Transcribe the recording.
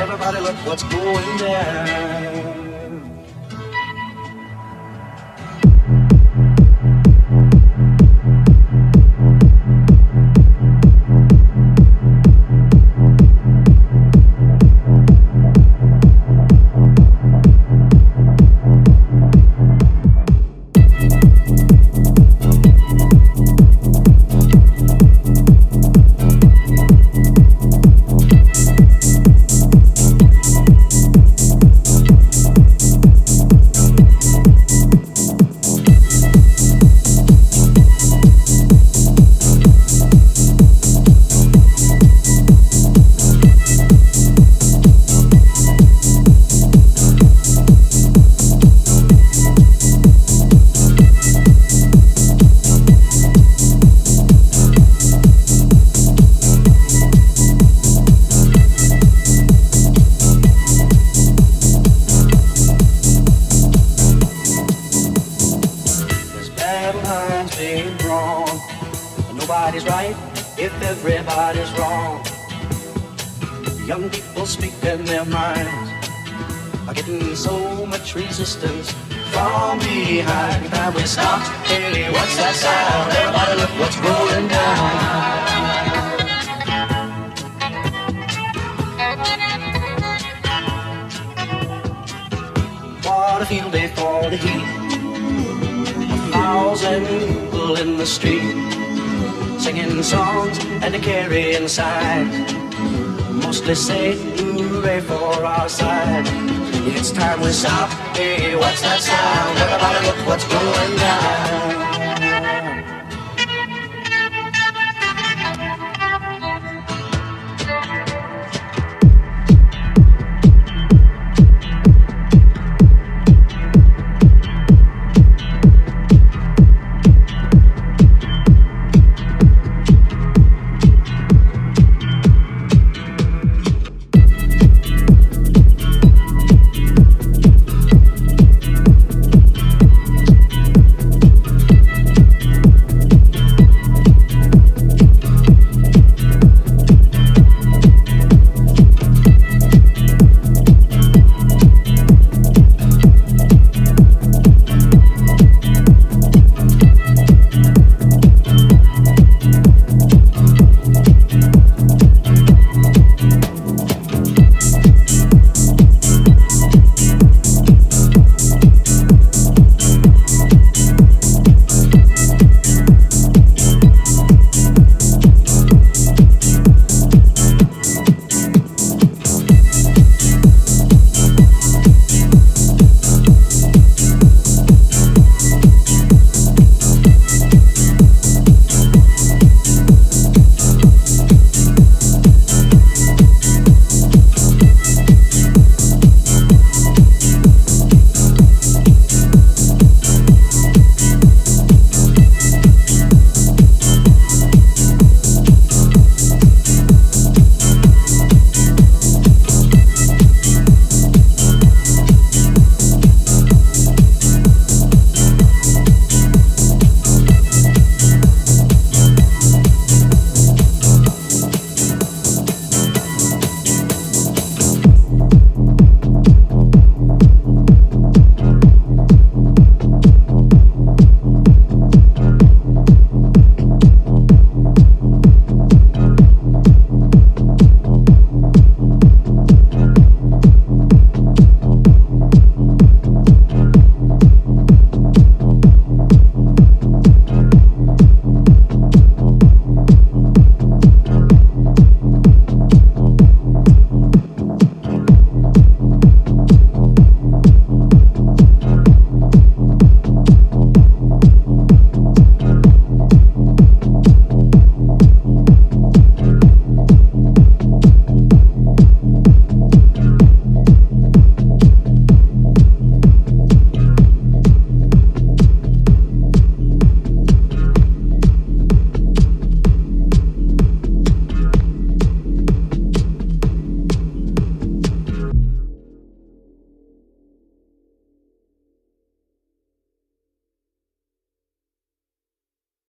Everybody look what's going down. Young people speaking their minds are getting so much resistance from behind. Time we stop. Hey, what's that sound? Everybody look what's rolling down. What a field day for the heat. A thousand people in the street singing songs and a carrying signs. Mostly say hooray for our side. It's time we stop. Hey, what's that sound? Everybody look what's going down.